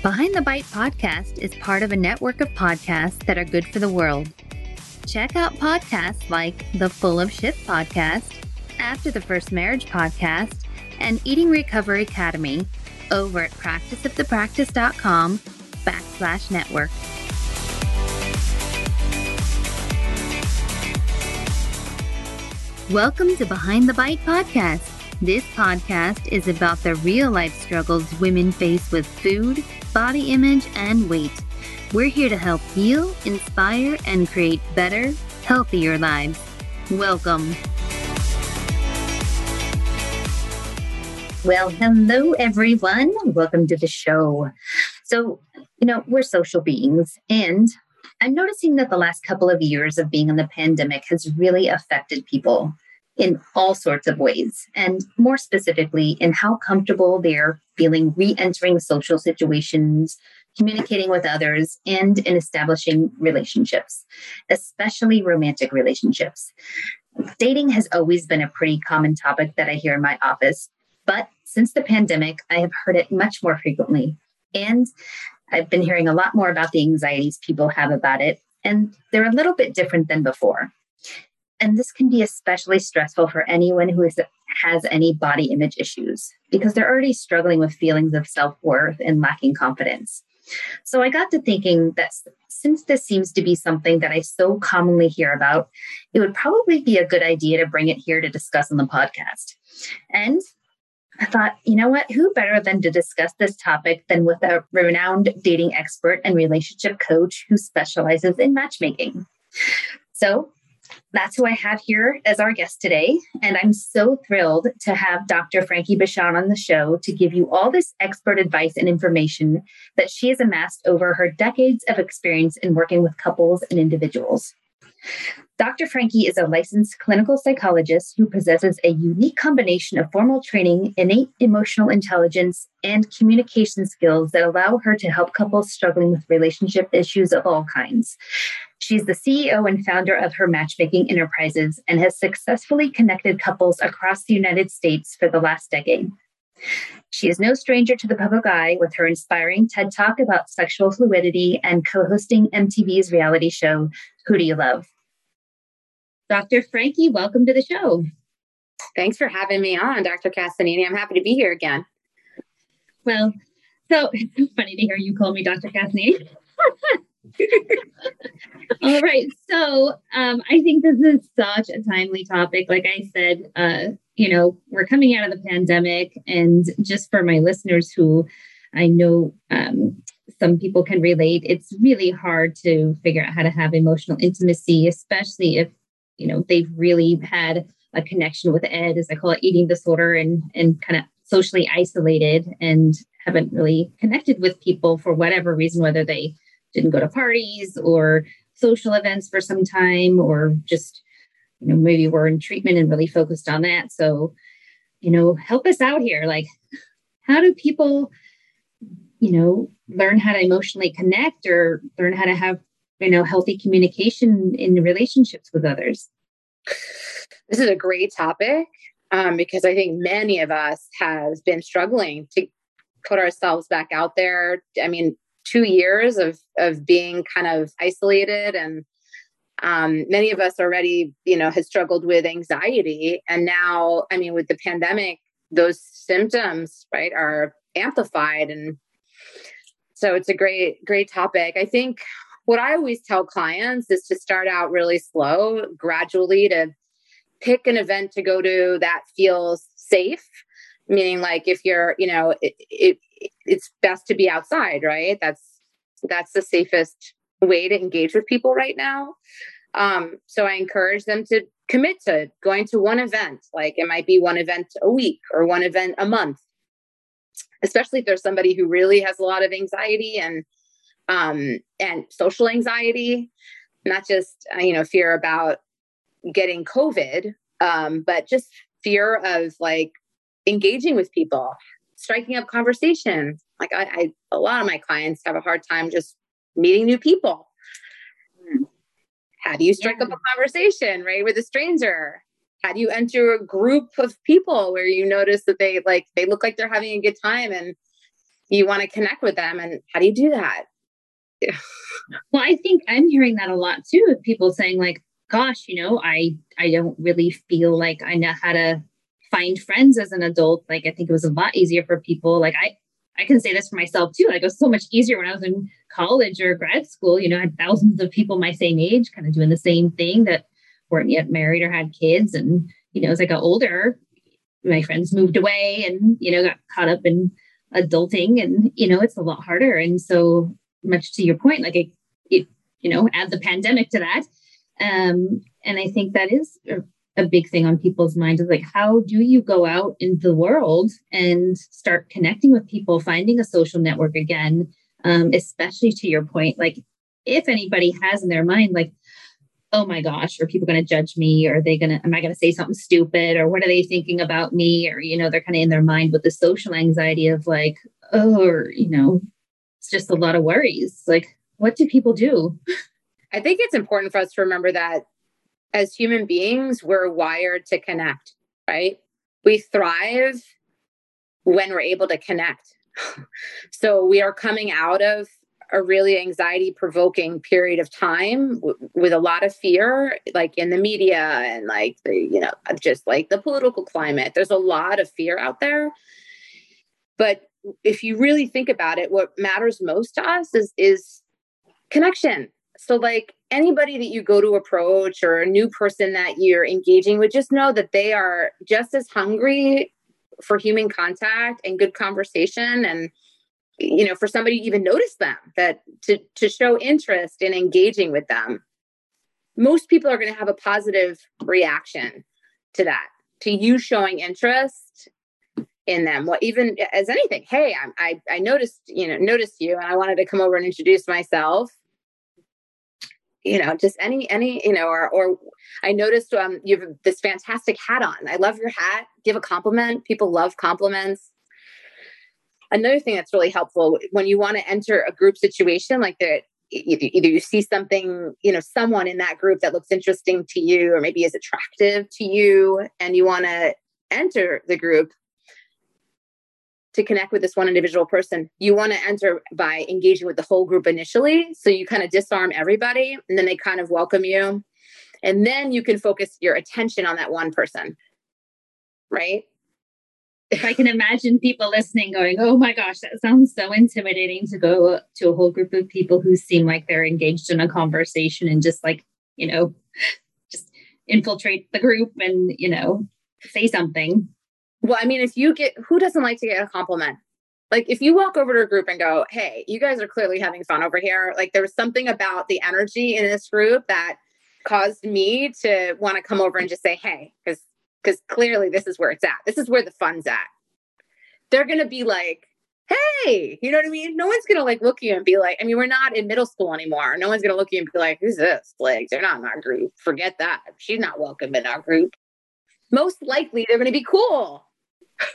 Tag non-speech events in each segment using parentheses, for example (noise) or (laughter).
Behind the Bite podcast is part of a network of podcasts that are good for the world. Check out podcasts like the Full of Shit podcast, After the First Marriage podcast, and Eating Recovery Academy over at practiceofthepractice.com backslash network. Welcome to Behind the Bite podcast. This podcast is about the real life struggles women face with food, body image, and weight. We're here to help heal, inspire, and create better, healthier lives. Welcome. Well, hello, everyone. Welcome to the show. So, you know, we're social beings, and I'm noticing that the last couple of years of being in the pandemic has really affected people in all sorts of ways, and more specifically, in how comfortable they're feeling re entering social situations, communicating with others, and in establishing relationships, especially romantic relationships. Dating has always been a pretty common topic that I hear in my office, but since the pandemic, I have heard it much more frequently. And I've been hearing a lot more about the anxieties people have about it, and they're a little bit different than before. And this can be especially stressful for anyone who is, has any body image issues because they're already struggling with feelings of self worth and lacking confidence. So I got to thinking that since this seems to be something that I so commonly hear about, it would probably be a good idea to bring it here to discuss on the podcast. And I thought, you know what? Who better than to discuss this topic than with a renowned dating expert and relationship coach who specializes in matchmaking? So that's who I have here as our guest today. And I'm so thrilled to have Dr. Frankie Bashan on the show to give you all this expert advice and information that she has amassed over her decades of experience in working with couples and individuals. Dr. Frankie is a licensed clinical psychologist who possesses a unique combination of formal training, innate emotional intelligence, and communication skills that allow her to help couples struggling with relationship issues of all kinds. She's the CEO and founder of her matchmaking enterprises and has successfully connected couples across the United States for the last decade. She is no stranger to the public eye with her inspiring TED Talk about sexual fluidity and co hosting MTV's reality show, Who Do You Love? Dr. Frankie, welcome to the show. Thanks for having me on, Dr. Castanini. I'm happy to be here again. Well, so it's (laughs) funny to hear you call me Dr. Castanini. (laughs) (laughs) All right. So um, I think this is such a timely topic. Like I said, uh, you know, we're coming out of the pandemic, and just for my listeners who I know um, some people can relate, it's really hard to figure out how to have emotional intimacy, especially if you know they've really had a connection with ed as i call it eating disorder and and kind of socially isolated and haven't really connected with people for whatever reason whether they didn't go to parties or social events for some time or just you know maybe we're in treatment and really focused on that. So you know help us out here. Like how do people you know learn how to emotionally connect or learn how to have you know healthy communication in relationships with others? This is a great topic um, because i think many of us have been struggling to put ourselves back out there. I mean two years of of being kind of isolated. And um, many of us already you know has struggled with anxiety. And now i mean with the pandemic those symptoms right are amplified. And so it's a great great topic. I think what I always tell clients is to start out really slow, gradually to pick an event to go to that feels safe. Meaning, like if you're, you know, it, it, it's best to be outside, right? That's that's the safest way to engage with people right now. Um, so I encourage them to commit to going to one event. Like it might be one event a week or one event a month. Especially if there's somebody who really has a lot of anxiety and um, and social anxiety, not just uh, you know fear about getting COVID, um, but just fear of like engaging with people, striking up conversation. Like I, I, a lot of my clients have a hard time just meeting new people. How do you strike yeah. up a conversation, right, with a stranger? How do you enter a group of people where you notice that they like they look like they're having a good time and you want to connect with them. And how do you do that? (laughs) well, I think I'm hearing that a lot too with people saying, like, gosh, you know, I I don't really feel like I know how to find friends as an adult. Like I think it was a lot easier for people. Like I I can say this for myself too. Like it was so much easier when I was in college or grad school. You know, I had thousands of people my same age kind of doing the same thing that weren't yet married or had kids. And, you know, as I got older, my friends moved away and, you know, got caught up in adulting and, you know, it's a lot harder. And so much to your point, like it, it you know, add the pandemic to that. Um, and I think that is a big thing on people's minds is like how do you go out in the world and start connecting with people finding a social network again? Um, especially to your point like if anybody has in their mind like oh my gosh are people going to judge me? Or are they going to am i going to say something stupid? Or what are they thinking about me? Or you know they're kind of in their mind with the social anxiety of like oh or you know it's just a lot of worries. Like what do people do? I think it's important for us to remember that as human beings, we're wired to connect, right? We thrive when we're able to connect. (laughs) so we are coming out of a really anxiety provoking period of time w- with a lot of fear like in the media and like the you know just like the political climate there's a lot of fear out there but if you really think about it what matters most to us is is connection so, like anybody that you go to approach or a new person that you're engaging with, just know that they are just as hungry for human contact and good conversation and you know for somebody to even notice them that to to show interest in engaging with them. Most people are going to have a positive reaction to that to you showing interest in them. What even as anything hey I, I i noticed you know noticed you and i wanted to come over and introduce myself you know just any any you know or or i noticed um you have this fantastic hat on. I love your hat. Give a compliment. People love compliments. Another thing that's really helpful when you want to enter a group situation like that either, either you see something you know someone in that group that looks interesting to you or maybe is attractive to you and you want to enter the group to connect with this one individual person, you want to enter by engaging with the whole group initially. So you kind of disarm everybody and then they kind of welcome you. And then you can focus your attention on that one person. Right? If I can imagine people listening going, oh my gosh, that sounds so intimidating to go to a whole group of people who seem like they're engaged in a conversation and just like, you know, just infiltrate the group and, you know, say something. Well, I mean, if you get who doesn't like to get a compliment? Like if you walk over to a group and go, "Hey, you guys are clearly having fun over here." Like there was something about the energy in this group that caused me to want to come over and just say, "Hey," because because clearly this is where it's at. This is where the fun's at. They're gonna be like, "Hey," you know what I mean? No one's gonna like look you and be like, I mean, we're not in middle school anymore. No one's gonna look you and be like, "Who's this?" Like they're not in our group. Forget that. She's not welcome in our group. Most likely, they're gonna be cool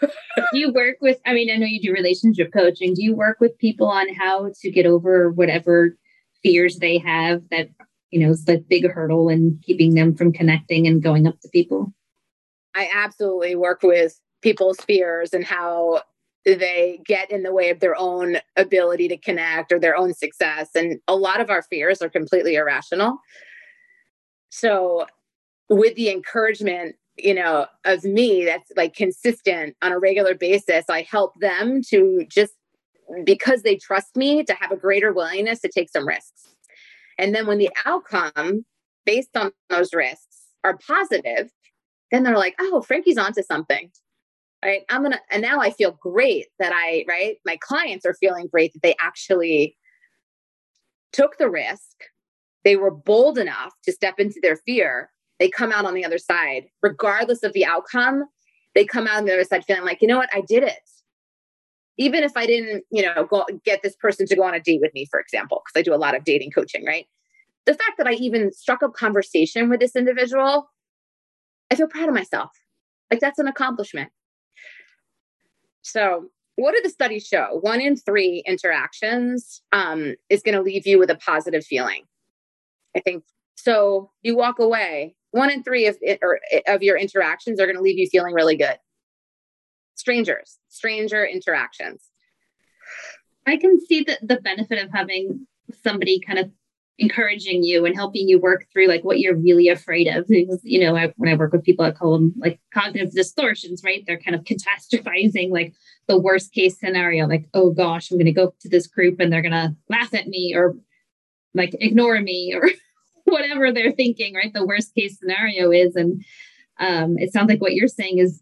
do you work with i mean i know you do relationship coaching. Do you work with people on how to get over whatever fears they have that you know is the big hurdle in keeping them from connecting and going up to people? I absolutely work with people's fears and how they get in the way of their own ability to connect or their own success. And a lot of our fears are completely irrational. So with the encouragement you know, of me that's like consistent on a regular basis. I help them to just because they trust me to have a greater willingness to take some risks. And then when the outcome based on those risks are positive, then they're like, oh, Frankie's onto something. Right. I'm gonna and now I feel great that I, right, my clients are feeling great that they actually took the risk. They were bold enough to step into their fear they come out on the other side, regardless of the outcome. They come out on the other side feeling like, you know what, I did it. Even if I didn't, you know, go get this person to go on a date with me, for example, because I do a lot of dating coaching, right? The fact that I even struck up conversation with this individual, I feel proud of myself. Like that's an accomplishment. So, what do the studies show? One in three interactions um, is going to leave you with a positive feeling. I think so. You walk away one in three of or eh, of your interactions are going to leave you feeling really good. Strangers, stranger interactions. I can see that the benefit of having somebody kind of encouraging you and helping you work through like what you're really afraid of because you know I, when i work with people i call them like cognitive distortions right they're kind of catastrophizing like the worst case scenario like oh gosh i'm going to go to this group and they're going to laugh at me or like ignore me or whatever they're thinking right the worst case scenario is and um, it sounds like what you're saying is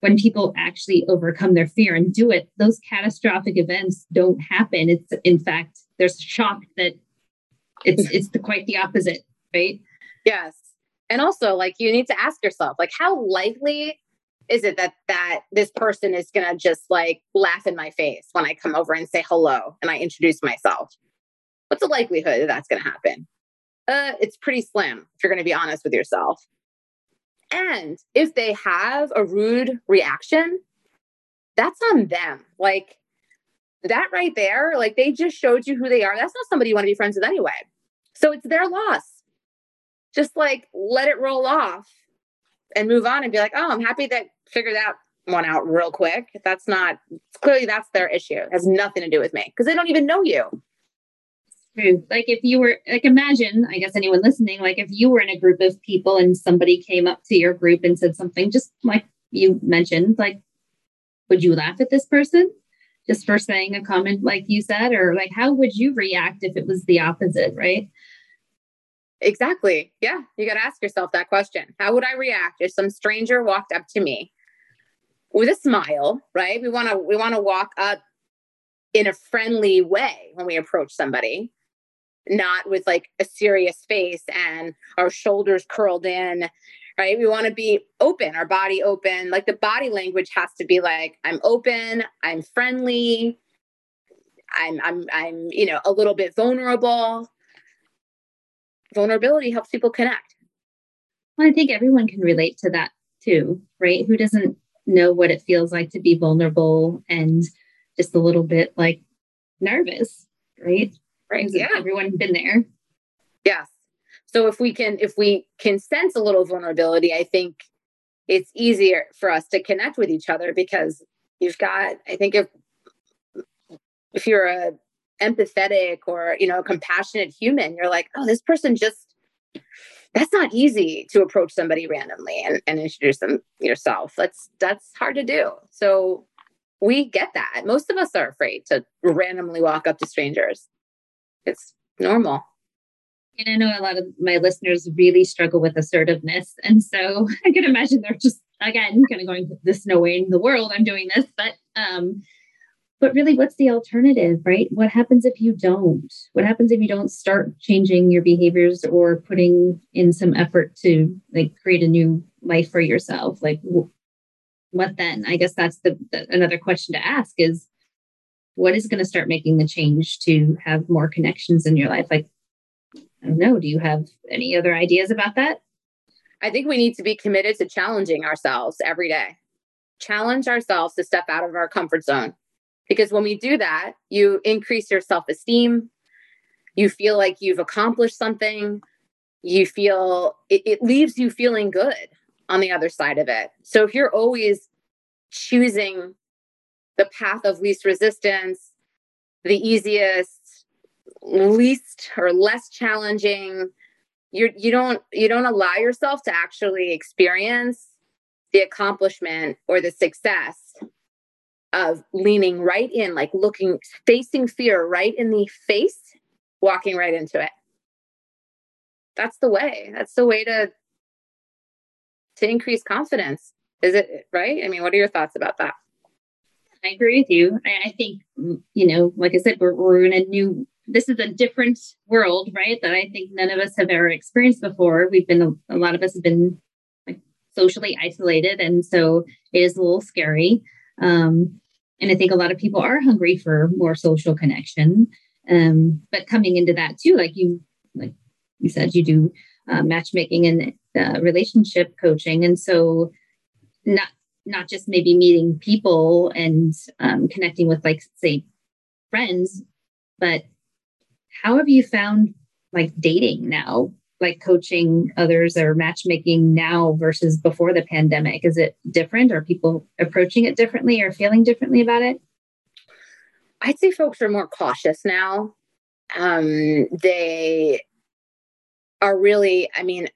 when people actually overcome their fear and do it those catastrophic events don't happen it's in fact there's shock that it's it's the, quite the opposite, right? Yes. And also like you need to ask yourself like how likely is it that that this person is going to just like laugh in my face when I come over and say hello and I introduce myself? What's the likelihood that that's going to happen? Uh, it's pretty slim if you're going to be honest with yourself. And if they have a rude reaction, that's on them. Like that right there, like they just showed you who they are. That's not somebody you want to be friends with anyway. So it's their loss. Just like let it roll off and move on and be like, oh, I'm happy that figure that one out real quick. That's not clearly that's their issue. It has nothing to do with me because they don't even know you. Like if you were like imagine, I guess anyone listening, like if you were in a group of people and somebody came up to your group and said something just like you mentioned, like would you laugh at this person? just for saying a comment like you said or like how would you react if it was the opposite right? Exactly. Yeah you got to ask yourself that question. How would i react if some stranger walked up to me with a smile right? We want to we want to walk up in a friendly way when we approach somebody not with like a serious face and our shoulders curled in right? We want to be open, our body open. Like the body language has to be like, I'm open, I'm friendly, I'm I'm I'm, you know, a little bit vulnerable. Vulnerability helps people connect. Well, I think everyone can relate to that too, right? Who doesn't know what it feels like to be vulnerable and just a little bit like nervous, right? Right. Yeah. Everyone's been there. Yes. So if we can if we can sense a little vulnerability, I think it's easier for us to connect with each other because you've got I think if if you're a empathetic or you know a compassionate human, you're like, oh, this person just that's not easy to approach somebody randomly and, and introduce them yourself. That's that's hard to do. So we get that. Most of us are afraid to randomly walk up to strangers. It's normal. And I know a lot of my listeners really struggle with assertiveness. And so (laughs) I can imagine they're just, again, kind of going, this no way in the world I'm doing this. But, um, but really, what's the alternative, right? What happens if you don't? What happens if you don't start changing your behaviors or putting in some effort to like create a new life for yourself? Like, what then? I guess that's the, the another question to ask is what is going to start making the change to have more connections in your life? Like, I don't know. Do you have any other ideas about that? I think we need to be committed to challenging ourselves every day. Challenge ourselves to step out of our comfort zone. Because when we do that, you increase your self esteem. You feel like you've accomplished something. You feel it, it leaves you feeling good on the other side of it. So if you're always choosing the path of least resistance, the easiest, least or less challenging. You you don't you don't allow yourself to actually experience the accomplishment or the success of leaning right in like looking facing fear right in the face walking right into it. That's the way. That's the way to to increase confidence. Is it right? I mean what are your thoughts about that i agree with you i, I think you know like i said we're, we're in a new this is a different world, right? That I think none of us have ever experienced before. We've been, a lot of us have been like socially isolated. And so it is a little scary. Um, and I think a lot of people are hungry for more social connection. Um, but coming into that too, like you, like you said, you do uh, matchmaking and uh, relationship coaching. And so not, not just maybe meeting people and um, connecting with like say friends, but how have you found like dating now? Like coaching others or matchmaking now versus before the pandemic? Is it different? Are people approaching it differently or feeling differently about it? I'd say folks are more cautious now. Um, they are really, I mean,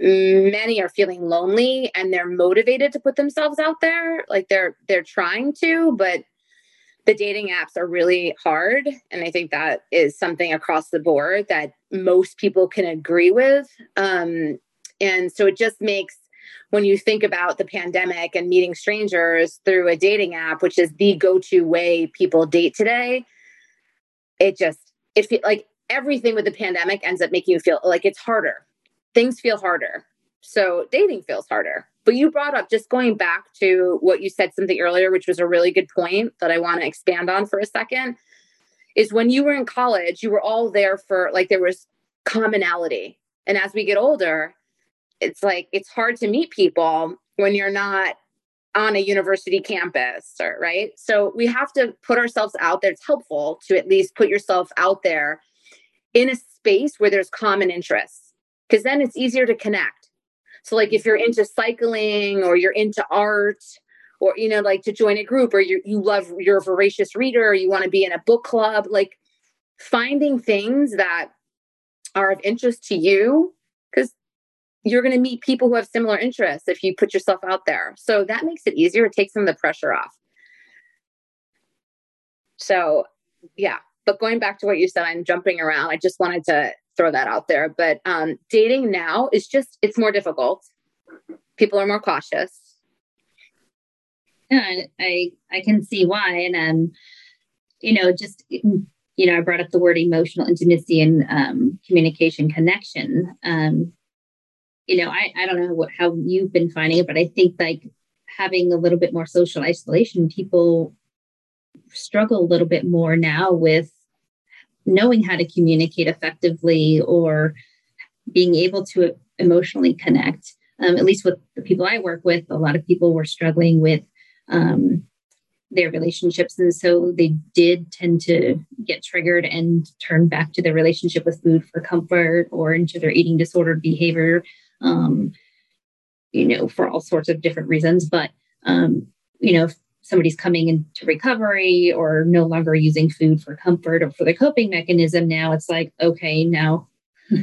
many are feeling lonely and they're motivated to put themselves out there like they're they're trying to but the dating apps are really hard. And i think that is something across the board that most people can agree with. Um, and so it just makes when you think about the pandemic and meeting strangers through a dating app which is the go-to way people date today it just it feel like everything with the pandemic ends up making you feel like it's harder things feel harder. So dating feels harder. But you brought up just going back to what you said something earlier, which was a really good point that I want to expand on for a second. Is when you were in college, you were all there for like there was commonality. And as we get older, it's like it's hard to meet people when you're not on a university campus or right so we have to put ourselves out there it's helpful to at least put yourself out there in a space where there's common interests because then it's easier to connect. So, like if you're into cycling or you're into art, or you know, like to join a group, or you you love you're a voracious reader, or you want to be in a book club, like finding things that are of interest to you, because you're going to meet people who have similar interests if you put yourself out there. So that makes it easier. It takes some of the pressure off. So, yeah. But going back to what you said, I'm jumping around. I just wanted to throw that out there. But um, dating now is just, it's more difficult. People are more cautious. Yeah, I, I can see why. And, um, you know, just, you know, I brought up the word emotional intimacy and um, communication connection. Um, you know, I, I don't know what, how you've been finding it, but I think like having a little bit more social isolation, people struggle a little bit more now with knowing how to communicate effectively or being able to emotionally connect. Um, at least with the people I work with, a lot of people were struggling with um, their relationships. And so they did tend to get triggered and turn back to their relationship with food for comfort or into their eating disordered behavior, um, you know, for all sorts of different reasons. But, um, you know, somebody's coming into recovery or no longer using food for comfort or for the coping mechanism now it's like okay now (laughs)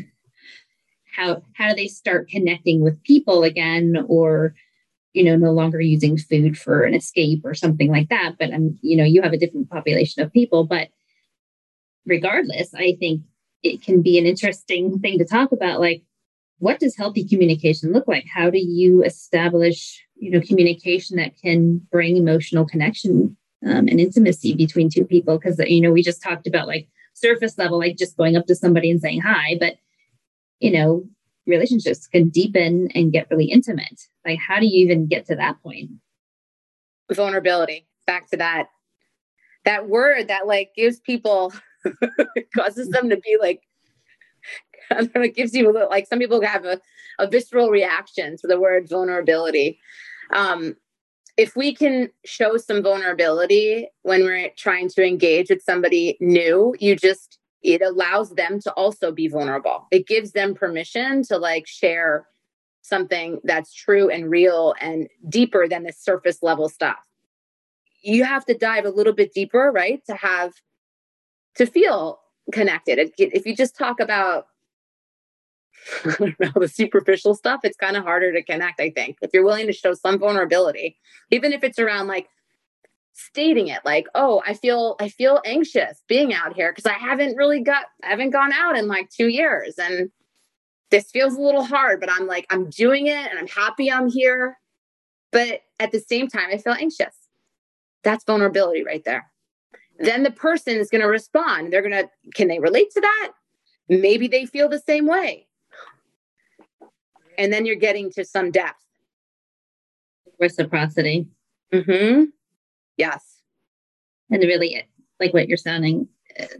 how how do they start connecting with people again? Or you know no longer using food for an escape or something like that. But i'm you know you have a different population of people. But regardless i think it can be an interesting thing to talk about like what does healthy communication look like? How do you establish you know communication that can bring emotional connection um, and intimacy between two people. Because you know we just talked about like surface level like just going up to somebody and saying hi but you know relationships can deepen and get really intimate. Like how do you even get to that point? Vulnerability. Back to that. That word that like gives people (laughs) causes them to be like I don't know, it gives you a little, like some people have a, a visceral reaction to the word vulnerability um, if we can show some vulnerability when we're trying to engage with somebody new, you just, it allows them to also be vulnerable. It gives them permission to like share something that's true and real and deeper than the surface level stuff. You have to dive a little bit deeper, right? To have, to feel connected. If you just talk about (laughs) the superficial stuff, it's kind of harder to connect, I think. If you're willing to show some vulnerability, even if it's around like stating it like, oh, I feel I feel anxious being out here because I haven't really got I haven't gone out in like two years. And this feels a little hard, but I'm like, I'm doing it and I'm happy I'm here. But at the same time, I feel anxious. That's vulnerability right there. Then the person is going to respond. They're going to, can they relate to that? Maybe they feel the same way and then you're getting to some depth. Reciprocity. Mm-hmm. Yes. And really, like what you're sounding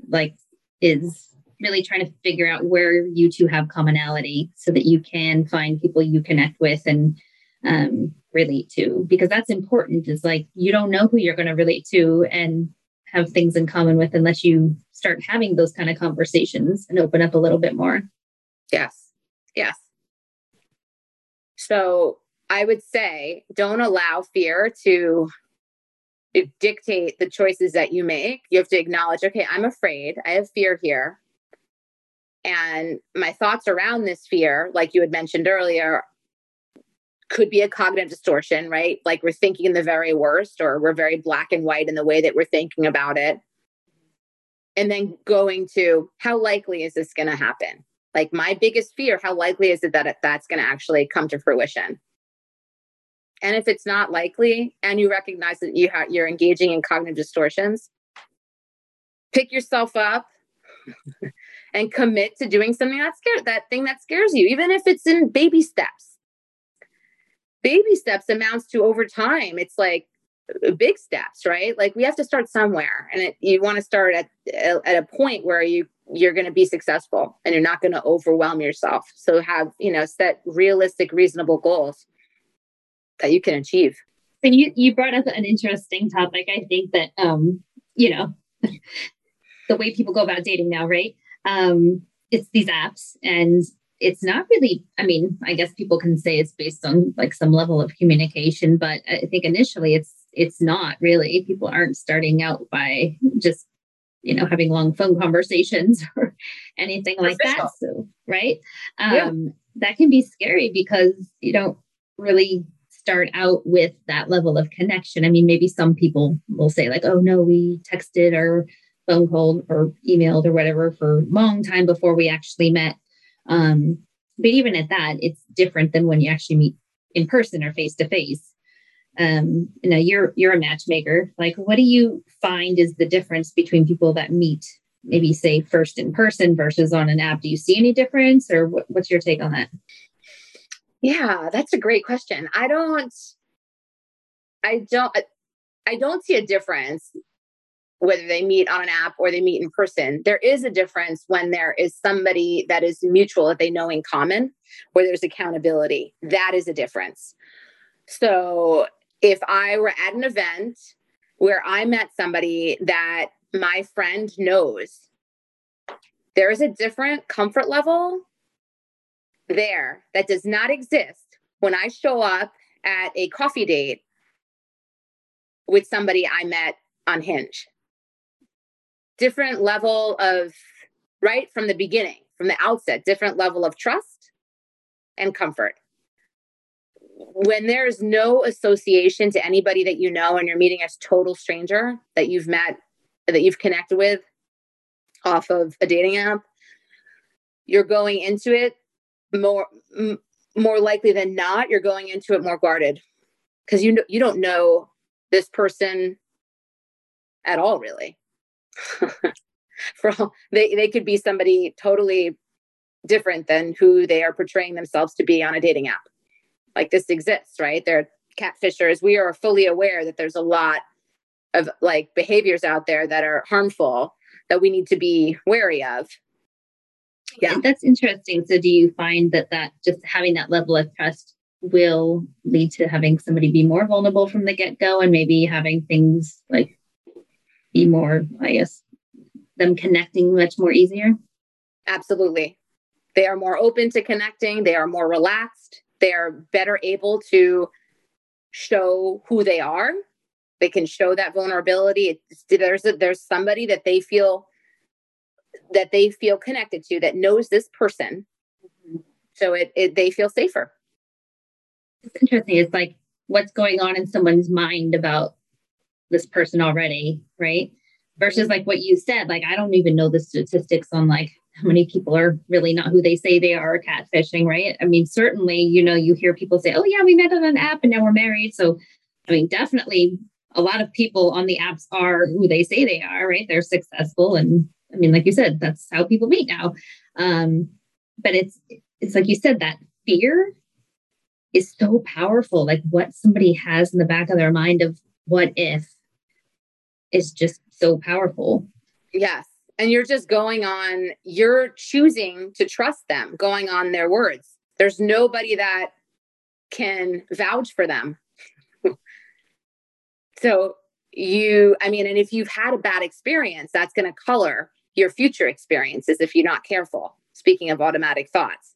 like is really trying to figure out where you two have commonality so that you can find people you connect with and um, relate to because that's important is like you don't know who you're going to relate to and have things in common with unless you start having those kind of conversations and open up a little bit more yes yes so I would say don't allow fear to dictate the choices that you make. You have to acknowledge, okay, I'm afraid. I have fear here. And my thoughts around this fear, like you had mentioned earlier, could be a cognitive distortion, right? Like we're thinking in the very worst, or we're very black and white in the way that we're thinking about it. And then going to how likely is this going to happen? Like my biggest fear, how likely is it that that's going to actually come to fruition? And if it's not likely, and you recognize that you ha- you're engaging in cognitive distortions, pick yourself up (laughs) and commit to doing something that scares that thing that scares you, even if it's in baby steps. Baby steps amounts to over time. It's like uh, big steps, right? Like we have to start somewhere, and it, you want to start at at a point where you you're going to be successful and you're not going to overwhelm yourself. So have you know set realistic, reasonable goals that you can achieve. So you you brought up an interesting topic. I think that um you know (laughs) the way people go about dating now, right? Um, it's these apps and it's not really i mean i guess people can say it's based on like some level of communication but i think initially it's it's not really people aren't starting out by just you know having long phone conversations (laughs) or anything like that so right um yeah. that can be scary because you don't really start out with that level of connection i mean maybe some people will say like oh no we texted or phone called or emailed or whatever for a long time before we actually met. Um, but even at that, it's different than when you actually meet in person or face to face. Um, you know, you're you're a matchmaker. Like, what do you find is the difference between people that meet, maybe say first in person versus on an app? Do you see any difference, or what, what's your take on that? Yeah, that's a great question. I don't, I don't, I don't see a difference whether they meet on an app or they meet in person. There is a difference when there is somebody that is mutual that they know in common, where there's accountability. That is a difference. So if I were at an event where I met somebody that my friend knows, there is a different comfort level there that does not exist when I show up at a coffee date with somebody I met on Hinge. Different level of right from the beginning from the outset different level of trust and comfort when there's no association to anybody that you know and you're meeting a total stranger that you've met that you've connected with off of a dating app you're going into it more m- more likely than not you're going into it more guarded because you know you don't know this person at all really (laughs) for all, they they could be somebody totally different than who they are portraying themselves to be on a dating app. Like this exists, right? They're catfishers. We are fully aware that there's a lot of like behaviors out there that are harmful that we need to be wary of. Yeah, that's interesting. So, do you find that that just having that level of trust will lead to having somebody be more vulnerable from the get go, and maybe having things like be more, I guess, them connecting much more easier? Absolutely. They are more open to connecting, they are more relaxed, they are better able to show who they are. They can show that vulnerability. It's, there's a, there's somebody that they feel that they feel connected to that knows this person. So it, it they feel safer. It's interesting. It's like what's going on in someone's mind about this person already, right? Versus like what you said, like I don't even know the statistics on like how many people are really not who they say they are catfishing, right? I mean, certainly, you know, you hear people say, "Oh yeah, we met on an app and now we're married." So, I mean, definitely a lot of people on the apps are who they say they are, right? They're successful and I mean, like you said, that's how people meet now. Um, but it's it's like you said that fear is so powerful. Like what somebody has in the back of their mind of what if is just so powerful. Yes. And you're just going on, you're choosing to trust them, going on their words. There's nobody that can vouch for them. (laughs) so you, I mean, and if you've had a bad experience, that's going to color your future experiences if you're not careful. Speaking of automatic thoughts.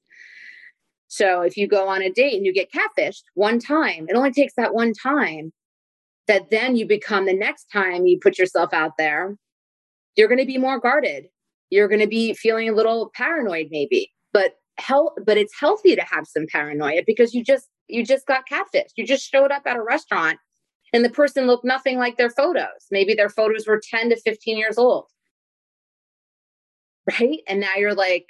So if you go on a date and you get catfished one time, it only takes that one time that then you become the next time you put yourself out there, you're going to be more guarded. You're going to be feeling a little paranoid, maybe. But health, but it's healthy to have some paranoia because you just you just got catfished. You just showed up at a restaurant and the person looked nothing like their photos. Maybe their photos were 10 to 15 years old. Right. And now you're like,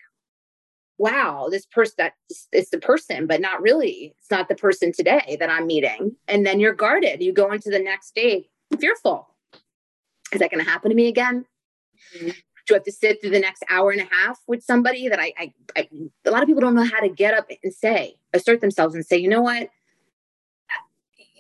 wow, this person that it's the person, but not really. It's not the person today that I'm meeting. And then you're guarded. You go into the next day fearful. Is that going to happen to me again? Mm-hmm. Do I have to sit through the next hour and a half with somebody that I, I, I, a lot of people don't know how to get up and say, assert themselves and say, you know what?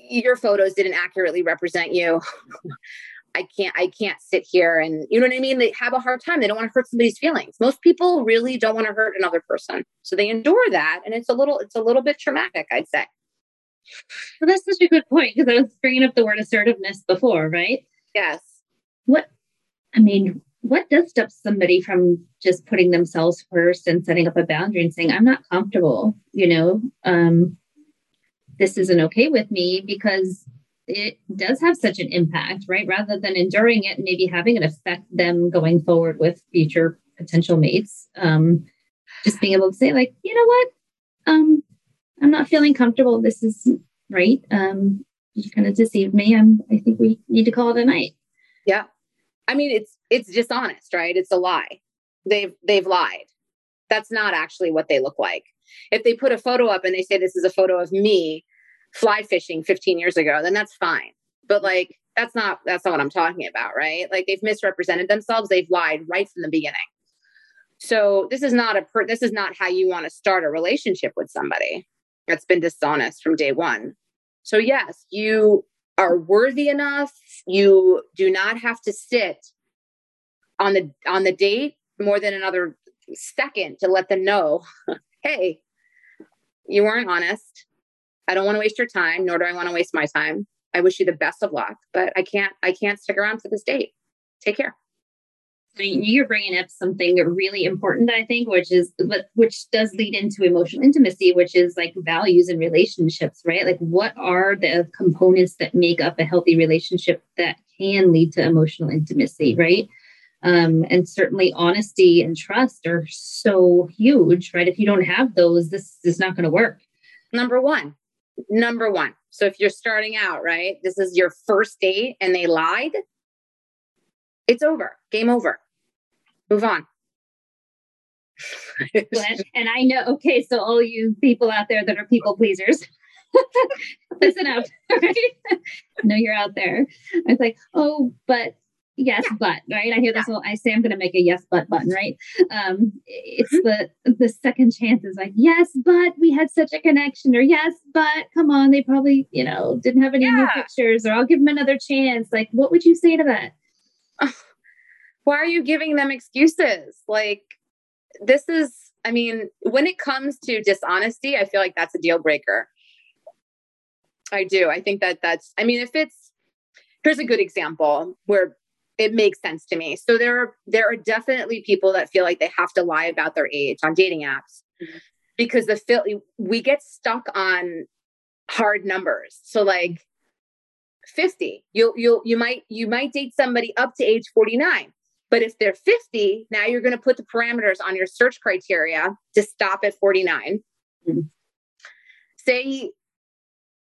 Your photos didn't accurately represent you. (laughs) I can't I can't sit here and you know what I mean? They have a hard time. They don't want to hurt somebody's feelings. Most people really don't want to hurt another person. So they endure that and it's a little it's a little bit traumatic, I'd say. Well, that's such a good point because I was bringing up the word assertiveness before, right? Yes. What I mean, what does stop somebody from just putting themselves first and setting up a boundary and saying, I'm not comfortable, you know, um, this isn't okay with me because it does have such an impact, right? Rather than enduring it, and maybe having it affect them going forward with future potential mates. Um, just being able to say, like, you know what? Um, I'm not feeling comfortable. This is right. Um, you kind of deceived me. I'm I think we need to call it a night. Yeah. I mean, it's it's dishonest, right? It's a lie. They've they've lied. That's not actually what they look like. If they put a photo up and they say this is a photo of me fly fishing 15 years ago, then that's fine. But like that's not that's not what I'm talking about, right? Like they've misrepresented themselves, they've lied right from the beginning. So this is not a per- this is not how you want to start a relationship with somebody that's been dishonest from day 1. So yes, you are worthy enough. You do not have to sit on the on the date more than another second to let them know, (laughs) hey, you weren't honest. I don't want to waste your time, nor do I want to waste my time. I wish you the best of luck, but I can't I can't stick around for this date. Take care. You're bringing up something really important, I think, which is but which does lead into emotional intimacy, which is like values and relationships, right? Like, what are the components that make up a healthy relationship that can lead to emotional intimacy, right? Um, and certainly honesty and trust are so huge, right? If you don't have those, this is not going to work. Number one, number one. So if you're starting out, right, this is your first date and they lied, it's over. Game over. Move on. and I know, okay, so all you people out there that are people pleasers, (laughs) listen up. (laughs) Right? I know you're out there. It's like, oh, but yes yeah. but right i hear this yeah. i say i'm going to make a yes but button right um it's mm-hmm. the the second chance is like yes but we had such a connection or yes but come on they probably you know didn't have any yeah. new pictures or i'll give them another chance like what would you say to that (laughs) why are you giving them excuses like this is i mean when it comes to dishonesty i feel like that's a deal breaker i do i think that that's i mean if it's here's a good example where it makes sense to me. So there are there are definitely people that feel like they have to lie about their age on dating apps mm-hmm. because the we get stuck on hard numbers. So like 50, you'll you'll you might you might date somebody up to age 49. But if they're 50, now you're going to put the parameters on your search criteria to stop at 49. Mm-hmm. Say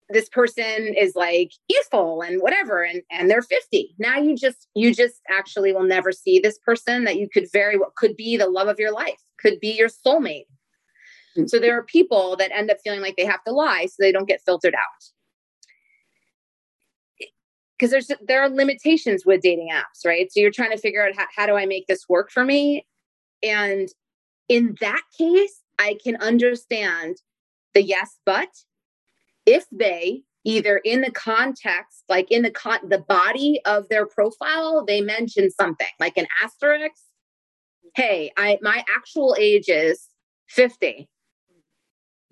this person is like youthful and whatever and and they're 50 now you just you just actually will never see this person that you could very what could be the love of your life could be your soulmate mm-hmm. so there are people that end up feeling like they have to lie so they don't get filtered out because there's there are limitations with dating apps right? So you're trying to figure out how, how do i make this work for me? And in that case i can understand the yes but if they either in the context like in the con the body of their profile they mention something like an asterisk. Hey i my actual age is 50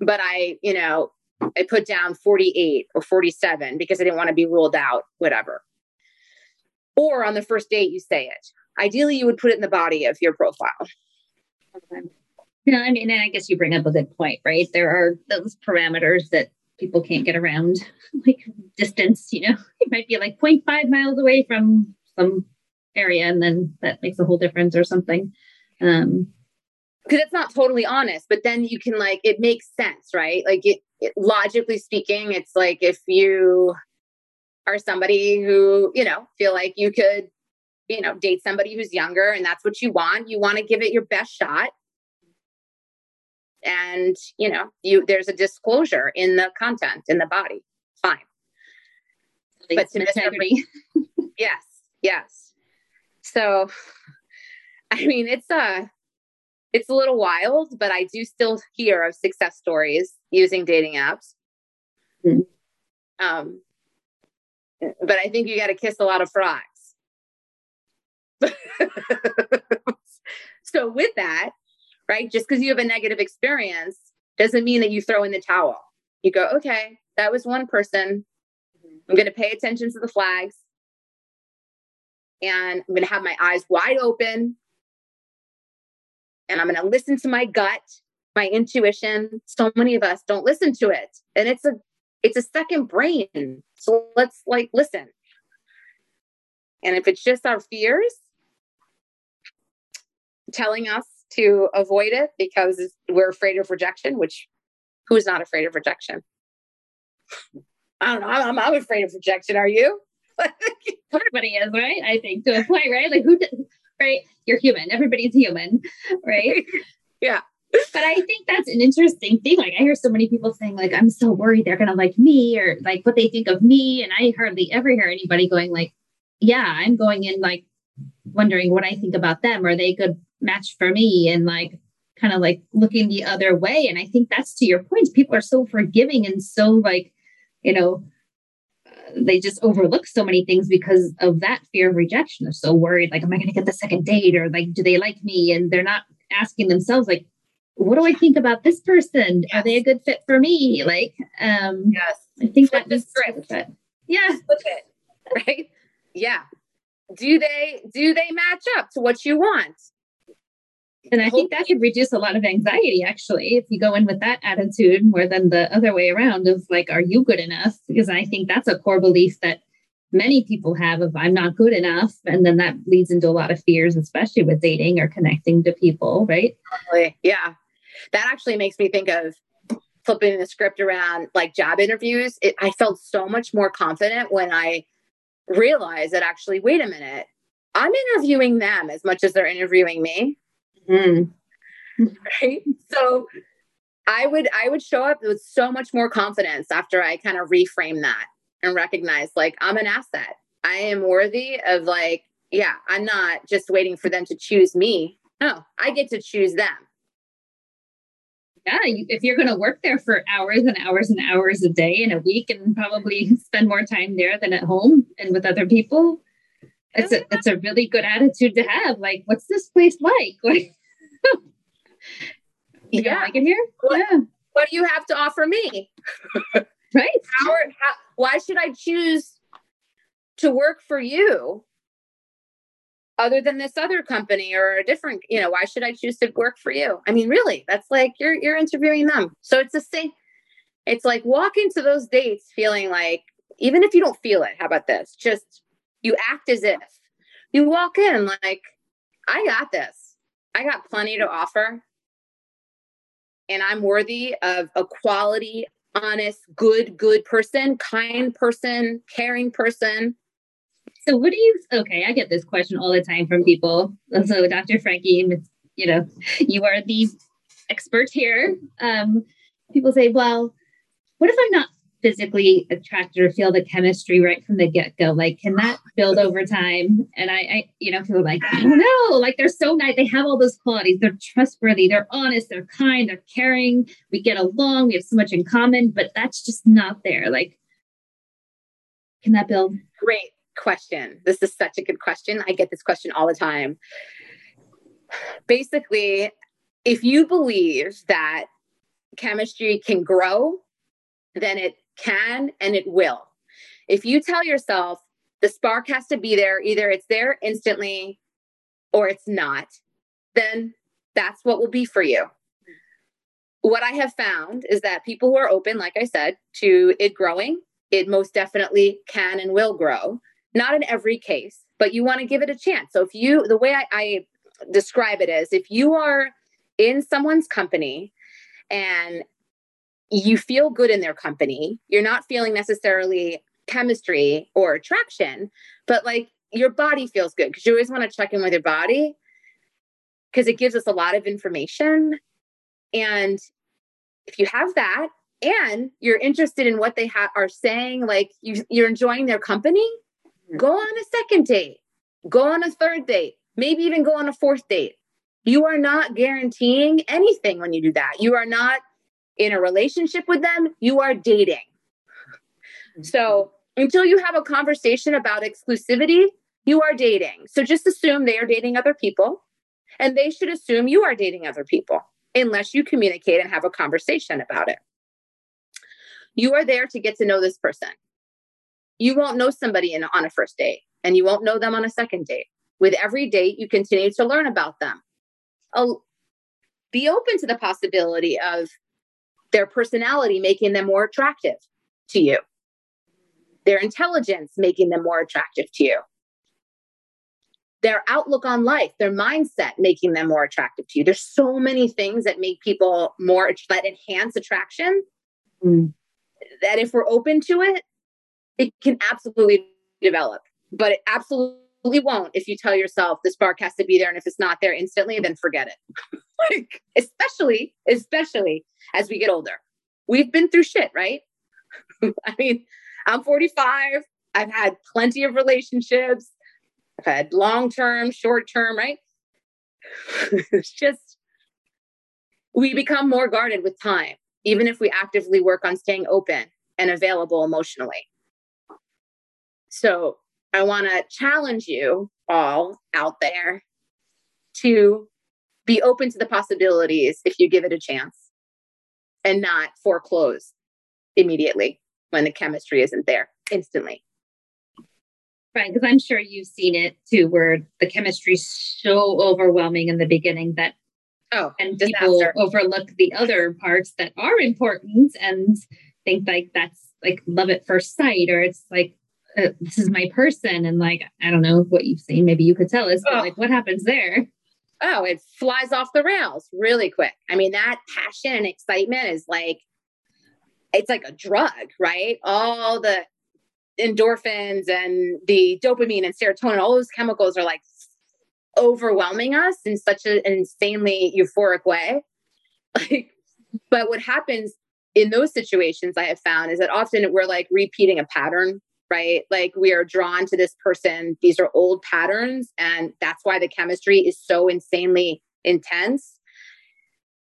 but i you know i put down 48 or 47 because i didn't want to be ruled out whatever. Or on the first date you say it. Ideally you would put it in the body of your profile. Yeah i mean and i guess you bring up a good point right? There are those parameters that people can't get around (laughs) like distance, you know, it might be like 0.5 miles away from some area and then that makes a whole difference or something. Um, because it's not totally honest, but then you can like it makes sense, right? Like it, it logically speaking, it's like if you are somebody who, you know, feel like you could, you know, date somebody who's younger and that's what you want, you want to give it your best shot. And, you know, you there's a disclosure in the content in the body. Fine. But to integrity. (laughs) yes, yes. So I mean, it's a it's a little wild, but I do still hear of success stories using dating apps. Mm-hmm. Um, but I think you got to kiss a lot of frogs. (laughs) so, with that, right, just because you have a negative experience doesn't mean that you throw in the towel. You go, okay, that was one person. I'm going to pay attention to the flags and I'm going to have my eyes wide open and I'm going to listen to my gut, my intuition. So many of us don't listen to it. And it's a it's a second brain. So let's like listen. And if it's just our fears telling us to avoid it because we're afraid of rejection, which who's not afraid of rejection? I don't know. I'm, I'm afraid of rejection. Are you? (laughs) Everybody is, right? I think to a point, right? Like who, right? You're human. Everybody's human, (laughs) right? (laughs) yeah. But I think that's an interesting thing. Like I hear so many people saying, like, I'm so worried they're gonna like me or like what they think of me. And I hardly ever hear anybody going like, Yeah, I'm going in like wondering what I think about them. Are they a good match for me? And like kind of like looking the other way. And I think that's to your point. People are so forgiving and so like, you know, they just overlook so many things because of that fear of rejection. They're so worried, like, am I going to get the second date? Or like, do they like me? And they're not asking themselves, like, what do I think about this person? Yes. Are they a good fit for me? Like, um, yes, I think Flip that script. Yeah, Flip it. (laughs) Right? Yeah. Do they do they match up to what you want? And I think that could reduce a lot of anxiety, actually, if you go in with that attitude more than the other way around of like, are you good enough? Because I think that's a core belief that many people have of I'm not good enough. And then that leads into a lot of fears, especially with dating or connecting to people, right? Yeah. That actually makes me think of flipping the script around like job interviews. It, I felt so much more confident when I realized that actually, wait a minute, I'm interviewing them as much as they're interviewing me. Mm. (laughs) Right. So I would I would show up with so much more confidence after I kind of reframe that and recognize like I'm an asset. I am worthy of like, yeah, I'm not just waiting for them to choose me. No, I get to choose them. Yeah, if you're going to work there for hours and hours and hours a day in a week and probably (laughs) spend more time there than at home and with other people, it's a it's a really good attitude to have. Like, what's this place like? (laughs) Like, you yeah, like it here. What, yeah. What do you have to offer me? (laughs) right. How, how, why should I choose to work for you other than this other company or a different? You know, why should I choose to work for you? I mean, really, that's like you're you're interviewing them. So it's the same. It's like walk into those dates feeling like, even if you don't feel it, how about this? Just you act as if you walk in like, I got this. I got plenty to offer. And I'm worthy of a quality, honest, good, good person, kind person, caring person. So, what do you? Okay, I get this question all the time from people. And So, Dr. Frankie, you know, you are the expert here. Um, people say, well, what if I'm not physically attracted or feel the chemistry right from the get go? Like, can that build over time? And I, I, you know, feel like, I don't know, like they're so nice. They have all those qualities. They're trustworthy. They're honest. They're kind. They're caring. We get along. We have so much in common, but that's just not there. Like, can that build? Great question. This is such a good question. I get this question all the time. Basically, if you believe that chemistry can grow, then it can and it will. If you tell yourself the spark has to be there, either it's there instantly or it's not, then that's what will be for you. what I have found is that people who are open, like I said, to it growing, it most definitely can and will grow. Not in every case, but you want to give it a chance. So if you, the way I, I describe it is if you are in someone's company and you feel good in their company, you're not feeling necessarily chemistry or attraction, but like your body feels good because you always want to check in with your body because it gives us a lot of information. And if you have that and you're interested in what they ha- are saying, like you, you're enjoying their company, mm-hmm. go on a second date, go on a third date, maybe even go on a fourth date. You are not guaranteeing anything when you do that. You are not in a relationship with them, you are dating. So until you have a conversation about exclusivity, you are dating. So just assume they are dating other people and they should assume you are dating other people unless you communicate and have a conversation about it. You are there to get to know this person. You won't know somebody in, on a first date and you won't know them on a second date. With every date, you continue to learn about them. Oh, be open to the possibility of their personality making them more attractive to you, their intelligence making them more attractive to you, their outlook on life, their mindset making them more attractive to you. There's so many things that make people more that enhance attraction mm. that if we're open to it, it can absolutely develop. But it absolutely won't if you tell yourself the spark has to be there and if it's not there instantly, then forget it. (laughs) like especially, especially as we get older. We've been through shit, right? (laughs) I mean, I'm 45. I've had plenty of relationships. I've had long term, short term, right? (laughs) it's just, we become more guarded with time, even if we actively work on staying open and available emotionally. So I want to challenge you all out there to be open to the possibilities if you give it a chance and not foreclose immediately when the chemistry isn't there instantly. Right, because I'm sure you've seen it too, where the chemistry's so overwhelming in the beginning that oh, and people overlook the other parts that are important and think like that's like love at first sight, or it's like uh, this is my person, and like I don't know what you've seen. Maybe you could tell us, but oh. like what happens there? Oh, it flies off the rails really quick. I mean, that passion and excitement is like it's like a drug, right? All the endorphins and the dopamine and serotonin, all those chemicals are like overwhelming us in such an insanely euphoric way. (laughs) Like, but what happens in those situations I have found is that often we're like repeating a pattern, right? Like we are drawn to this person. These are old patterns. And that's why the chemistry is so insanely intense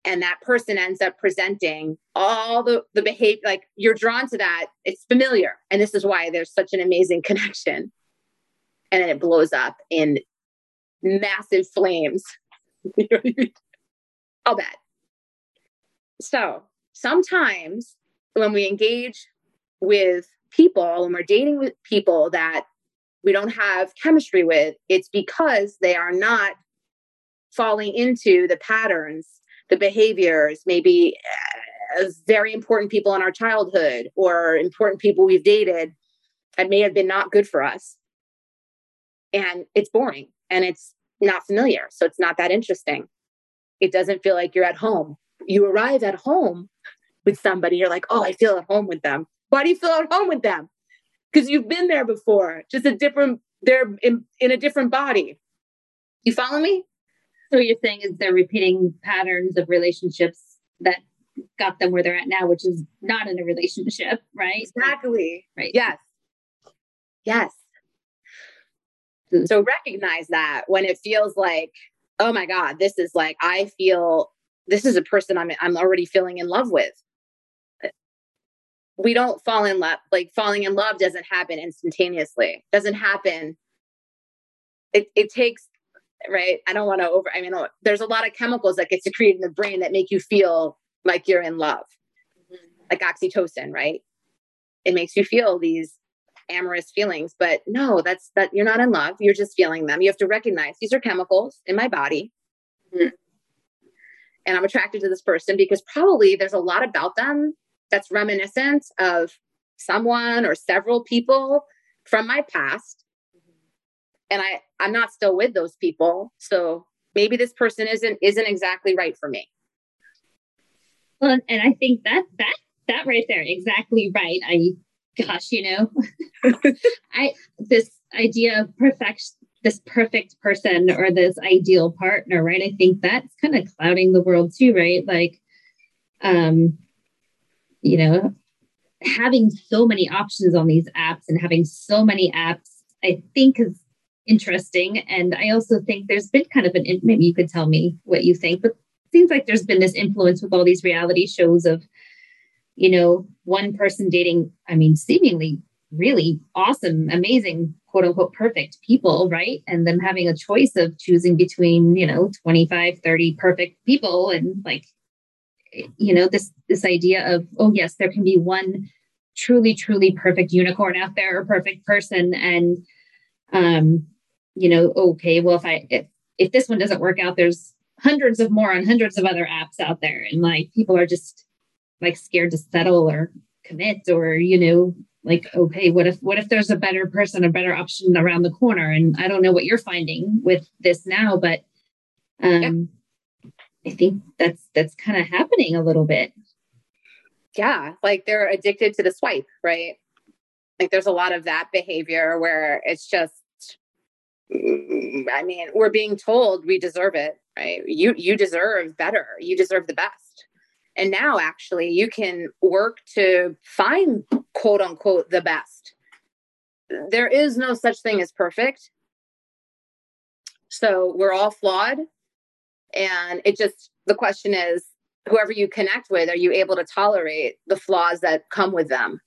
and that person ends up presenting all the the behavior like you're drawn to that it's familiar and this is why there's such an amazing (laughs) connection and then it blows up in massive flames (laughs) all bad so sometimes when we engage with people when we're dating with people that we don't have chemistry with it's because they are not falling into the patterns the behaviors, maybe uh, very important people in our childhood or important people we've dated that may have been not good for us. And it's boring and it's not familiar. So it's not that interesting. It doesn't feel like you're at home. You arrive at home with somebody, you're like, oh, I feel at home with them. Why do you feel at home with them? Because you've been there before, just a different, they're in, in a different body. You follow me? So you're saying is they're repeating patterns of relationships that got them where they're at now, which is not in a relationship, right? Exactly. Right. Yes. Yes. Mm. So recognize that when it feels like, oh my God, this is like I feel this is a person I'm I'm already feeling in love with. We don't fall in love like falling in love doesn't happen instantaneously. Doesn't happen. It it takes right? I don't want to over, I mean, there's a lot of chemicals that get secreted in the brain that make you feel like you're in love, mm-hmm. like oxytocin, right? It makes you feel these amorous feelings, but no, that's that you're not in love. You're just feeling them. You have to recognize these are chemicals in my body. Mm-hmm. and I'm attracted to this person because probably there's a lot about them that's reminiscent of someone or several people from my past. And I, I'm not still with those people. So maybe this person isn't isn't exactly right for me. Well, and I think that that that right there, exactly right. I gosh, you know, (laughs) I this idea of perfect this perfect person or this ideal partner, right? I think that's kind of clouding the world too, right? Like, um, you know, having so many options on these apps and having so many apps, I think is interesting. And I also think there's been kind of an maybe you could tell me what you think, but seems like there's been this influence with all these reality shows of, you know, one person dating, I mean, seemingly really awesome, amazing, quote unquote, perfect people, right? And them having a choice of choosing between, you know, 25, 30 perfect people and like, you know, this this idea of, oh yes, there can be one truly, truly perfect unicorn out there or perfect person. And um, you know, okay, well, if I if if this one doesn't work out, there's hundreds of more on hundreds of other apps out there. And like people are just like scared to settle or commit or, you know, like okay what if what if there's a better person a better option around the corner and i don't know what you're finding with this now but um yeah. I think that's that's kind of happening a little bit yeah like they're addicted to the swipe right like there's a lot of that behavior where it's just mm, i mean we're being told we deserve it right you you deserve better you deserve the best and now actually you can work to find quote unquote the best. There is no such thing as perfect. So we're all flawed. And it just, the question is whoever you connect with, are you able to tolerate the flaws that come with them?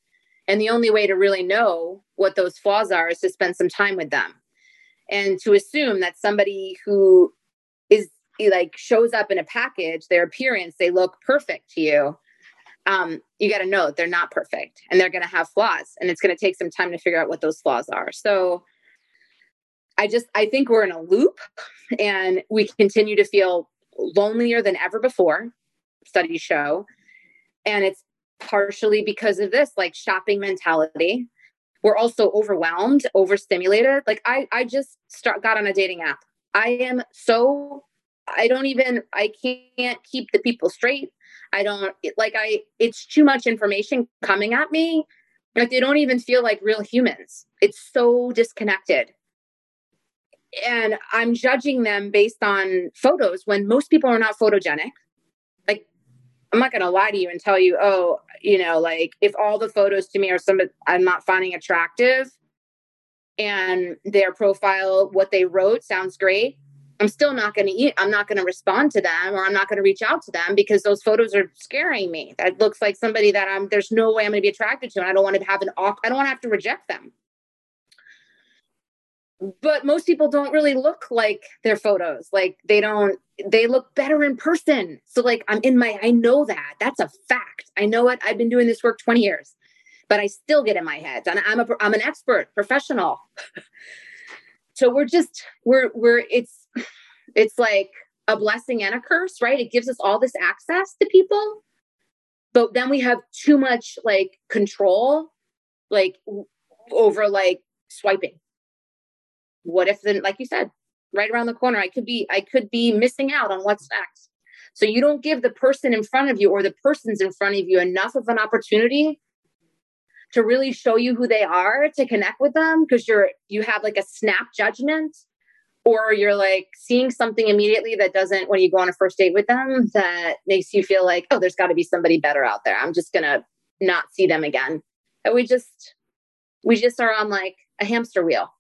And the only way to really know what those flaws are is to spend some time with them. And to assume that somebody who is like shows up in a package, their appearance, they look perfect to you um, you got to know they're not perfect and they're going to have flaws and it's going to take some time to figure out what those flaws are so i just i think we're in a loop and we continue to feel lonelier than ever before studies show and it's partially because of this like shopping mentality we're also overwhelmed overstimulated like i i just start got on a dating app i am so i don't even i can't keep the people straight I don't like I it's too much information coming at me. Like they don't even feel like real humans. It's so disconnected. And I'm judging them based on photos when most people are not photogenic. Like I'm not going to lie to you and tell you, oh, you know, like if all the photos to me are some I'm not finding attractive and their profile, what they wrote sounds great, I'm still not going to eat. I'm not going to respond to them or I'm not going to reach out to them because those photos are scaring me. That looks like somebody that I'm, there's no way I'm going to be attracted to. And I don't want to have an, I don't want to have to reject them. But most people don't really look like their photos. Like they don't, they look better in person. So like I'm in my, I know that. That's a fact. I know it. I've been doing this work 20 years, but I still get in my head. And I'm a, I'm an expert, professional. (laughs) so we're just, we're, we're, it's, it's like a blessing and a curse, right? It gives us all this access to people, but then we have too much like control, like over like swiping. What if then, like you said, right around the corner, I could be, I could be missing out on what's next. So you don't give the person in front of you or the persons in front of you enough of an opportunity to really show you who they are to connect with them because you're you have like a snap judgment or you're like seeing something immediately that doesn't when you go on a first date with them that makes you feel like oh there's got to be somebody better out there. I'm just gonna not see them again. And we just we just are on like a hamster wheel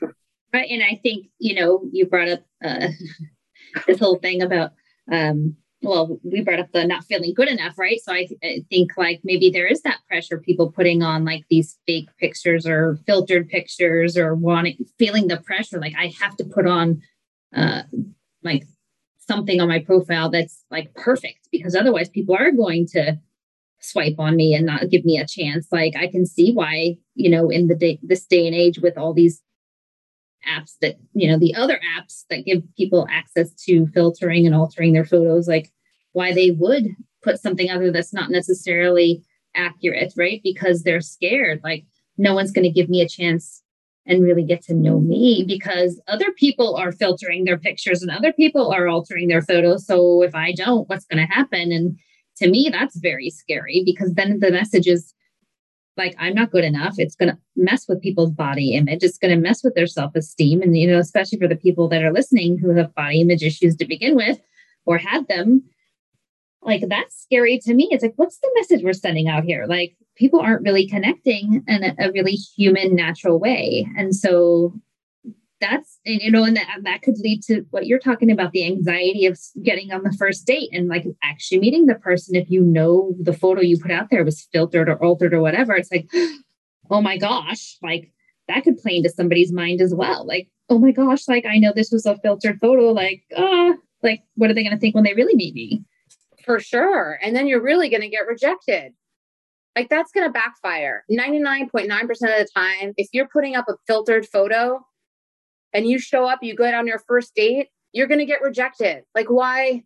(laughs) right and i think you know you brought up uh, (laughs) this whole thing about um well, we brought up the not feeling good enough, right? So I, I, think like maybe there is that pressure people putting on like these fake pictures or filtered pictures or wanting feeling the pressure like I have to put on uh like something on my profile that's like perfect because otherwise people are going to swipe on me and not give me a chance. Like I can see why, you know, in the day this day and age with all these apps that, you know, the other apps that give people access to filtering and altering their photos, like why they would put something other that's not necessarily accurate, right? Because they're scared. Like, no one's going to give me a chance and really get to know me because other people are filtering their pictures and other people are altering their photos. So if I don't, what's going to happen? And to me, that's very scary because then the message is like, I'm not good enough. It's going to mess with people's body image. It's going to mess with their self esteem. And, you know, especially for the people that are listening who have body image issues to begin with or had them, like that's scary to me. It's like, what's the message we're sending out here? Like, people aren't really connecting in a, a really human, natural way. And so that's you know and that, that could lead to what you're talking about the anxiety of getting on the first date and like actually meeting the person if you know the photo you put out there was filtered or altered or whatever. It's like (gasps) oh my gosh like that could play into somebody's mind as well. Like oh my gosh like i know this was a filtered photo like uh like what are they going to think when they really meet me? For sure. And then you're really going to get rejected. Like that's going to backfire 99.9% of the time. If you're putting up a filtered photo and you show up, you go out on your first date, you're going to get rejected. Like, why?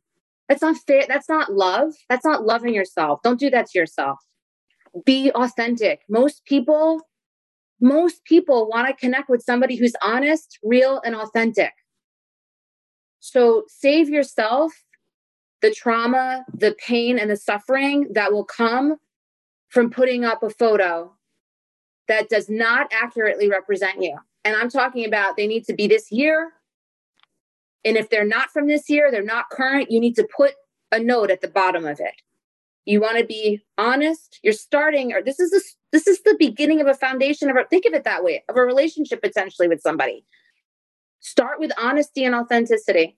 That's not fair. That's not love. That's not loving yourself. Don't do that to yourself. Be authentic. Most people, most people want to connect with somebody who's honest, real, and authentic. So save yourself the trauma, the pain, and the suffering that will come from putting up a photo that does not accurately represent you. And I'm talking about they need to be this year. And if they're not from this year, they're not current, you need to put a note at the bottom of it. You want to be honest. You're starting, or this is a, this is the beginning of a foundation of a, think of it that way, of a relationship potentially with somebody. Start with honesty and authenticity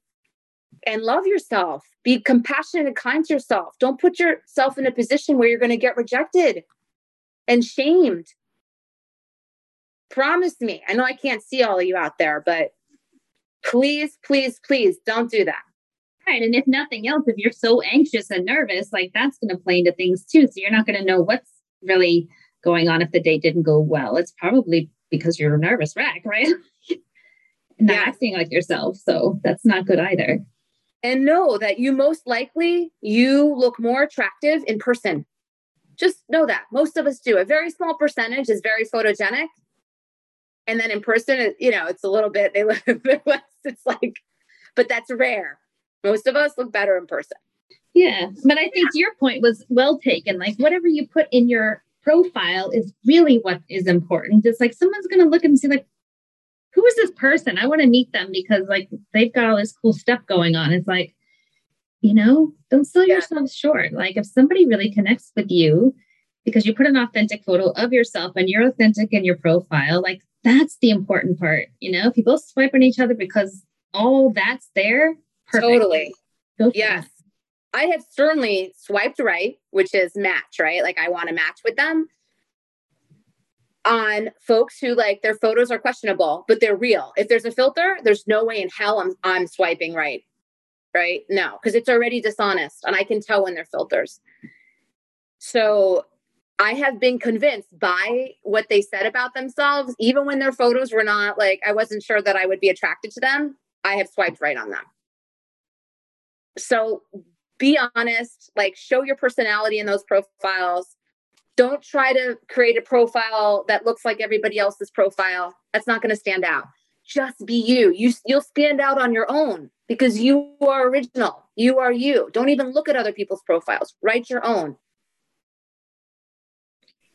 and love yourself. Be compassionate and kind to yourself. Don't put yourself in a position where you're going to get rejected and shamed promise me. I know I can't see all of you out there, but please, please, please don't do that. Right. And if nothing else, if you're so anxious and nervous, like that's going to play into things too. So you're not going to know what's really going on if the date didn't go well. It's probably because you're a nervous wreck, right? (laughs) not yeah. acting like yourself. So that's not good either. And know that you most likely you look more attractive in person. Just know that most of us do. A very small percentage is very photogenic, and then in person, you know, it's a little bit, they look (laughs) less, it's like, but that's rare. Most of us look better in person. Yeah. But I think your point was well taken. Like whatever you put in your profile is really what is important. It's like someone's going to look and see, like, who is this person? I want to meet them because like they've got all this cool stuff going on. It's like, you know, don't sell yeah. yourself short. Like if somebody really connects with you because you put an authentic photo of yourself and you're authentic in your profile, like that's the important part. You know, people swipe on each other because all that's there. Perfect. Totally. Yes. I have certainly swiped right, which is match, right? Like I want to match with them on folks who like their photos are questionable, but they're real. If there's a filter, there's no way in hell I'm I'm swiping right. Right? No, because it's already dishonest and I can tell when they're filters. So I have been convinced by what they said about themselves, even when their photos were not like, I wasn't sure that I would be attracted to them. I have swiped right on them. So be honest, like show your personality in those profiles. Don't try to create a profile that looks like everybody else's profile. That's not going to stand out. Just be you. You you'll stand out on your own because you are original. You are you. Don't even look at other people's profiles. Write your own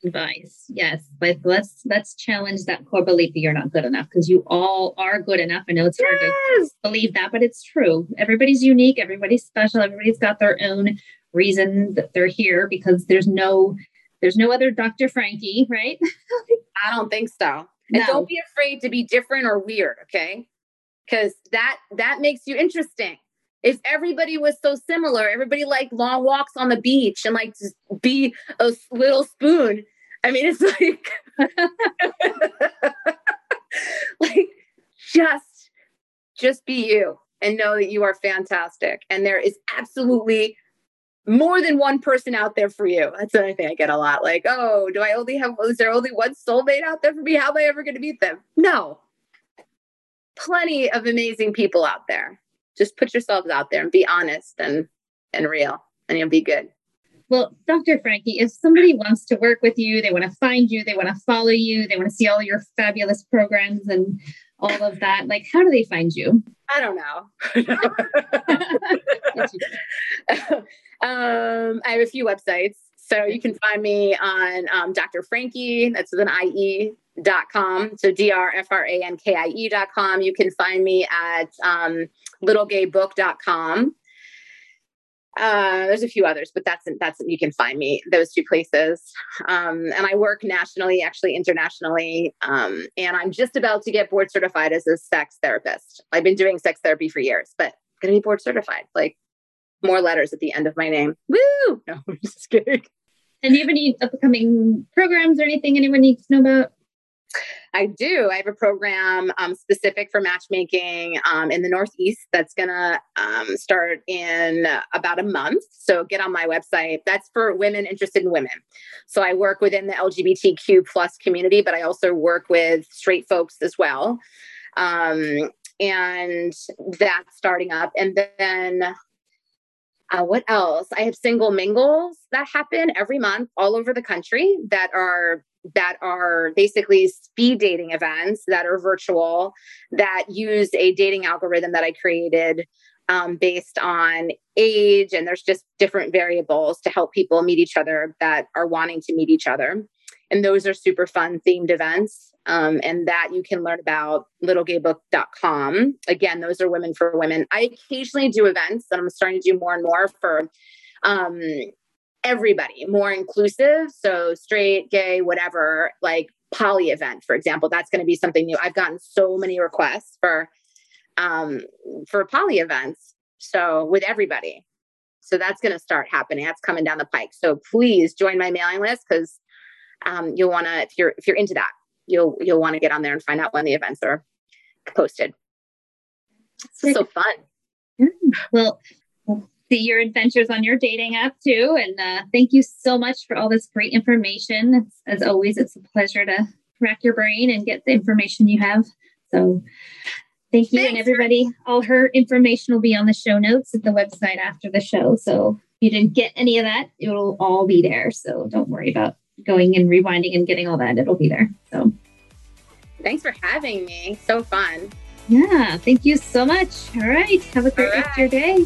advice. Yes, but let's let's challenge that core belief that you're not good enough because you all are good enough. I know it's hard yes. to believe that, but it's true. Everybody's unique. Everybody's special. Everybody's got their own reason that they're here because there's no there's no other Dr. Frankie, right? (laughs) I don't think so. And no. don't be afraid to be different or weird, okay? Because that that makes you interesting if everybody was so similar, everybody like long walks on the beach and like to be a little spoon. I mean, it's (laughs) like, (laughs) like just, just be you and know that you are fantastic. And there is absolutely more than one person out there for you. That's another thing I get a lot. Like, oh, do I only have, is there only one soulmate out there for me? How am I ever going to meet them? No, plenty of amazing people out there. Just put yourselves out there and be honest and and real, and you'll be good. Well, Dr. frankie if somebody wants to work with you, they want to find you, they want to follow you, they want to see all your fabulous programs and all of that, like how do they find you? I don't know. (laughs) um, I have a few websites. So you can find me on um, Dr. Frankie, that's with an IE dot com. So D R F R A N K I E dot com. You can find me at um, littlegaybook.com. Uh, there's a few others, but that's that's you can find me those two places. Um, and I work nationally, actually internationally, um, and I'm just about to get board certified as a sex therapist. I've been doing sex therapy for years, but gonna be board certified. Like more letters at the end of my name. Woo! (laughs) No, I'm just kidding. And do you have any upcoming programs or anything anyone needs to know about? I do. I have a program um, specific for matchmaking um, in the Northeast that's going to um, start in about a month. So get on my website. That's for women interested in women. So I work within the LGBTQ plus community, but I also work with straight folks as well. Um, and that's starting up. And then uh, what else? I have single mingles that happen every month all over the country that are that are basically speed dating events that are virtual that use a dating algorithm that I created um, based on age. And there's just different variables to help people meet each other that are wanting to meet each other. And those are super fun themed events. Um, and that you can learn about littlegaybook.com. Again, those are women for women. I occasionally do events, and I'm starting to do more and more for um, everybody, more inclusive. So straight, gay, whatever, like poly event, for example, that's going to be something new. I've gotten so many requests for um for poly events. So with everybody. So that's going to start happening. That's coming down the pike. So please join my mailing list because um, you'll want to if you're if you're into that, you'll you'll want to get on there and find out when the events are posted. It's so fun. Well, see your adventures on your dating app too. And uh, thank you so much for all this great information. It's, as always, it's a pleasure to rack your brain and get the information you have. So thank you. Thanks. And everybody, all her information will be on the show notes at the website after the show. So if you didn't get any of that, it'll all be there. So don't worry about going and rewinding and getting all that. It'll be there. So thanks for having me. So fun. Yeah. Thank you so much. All right. Have a great right. rest of your day.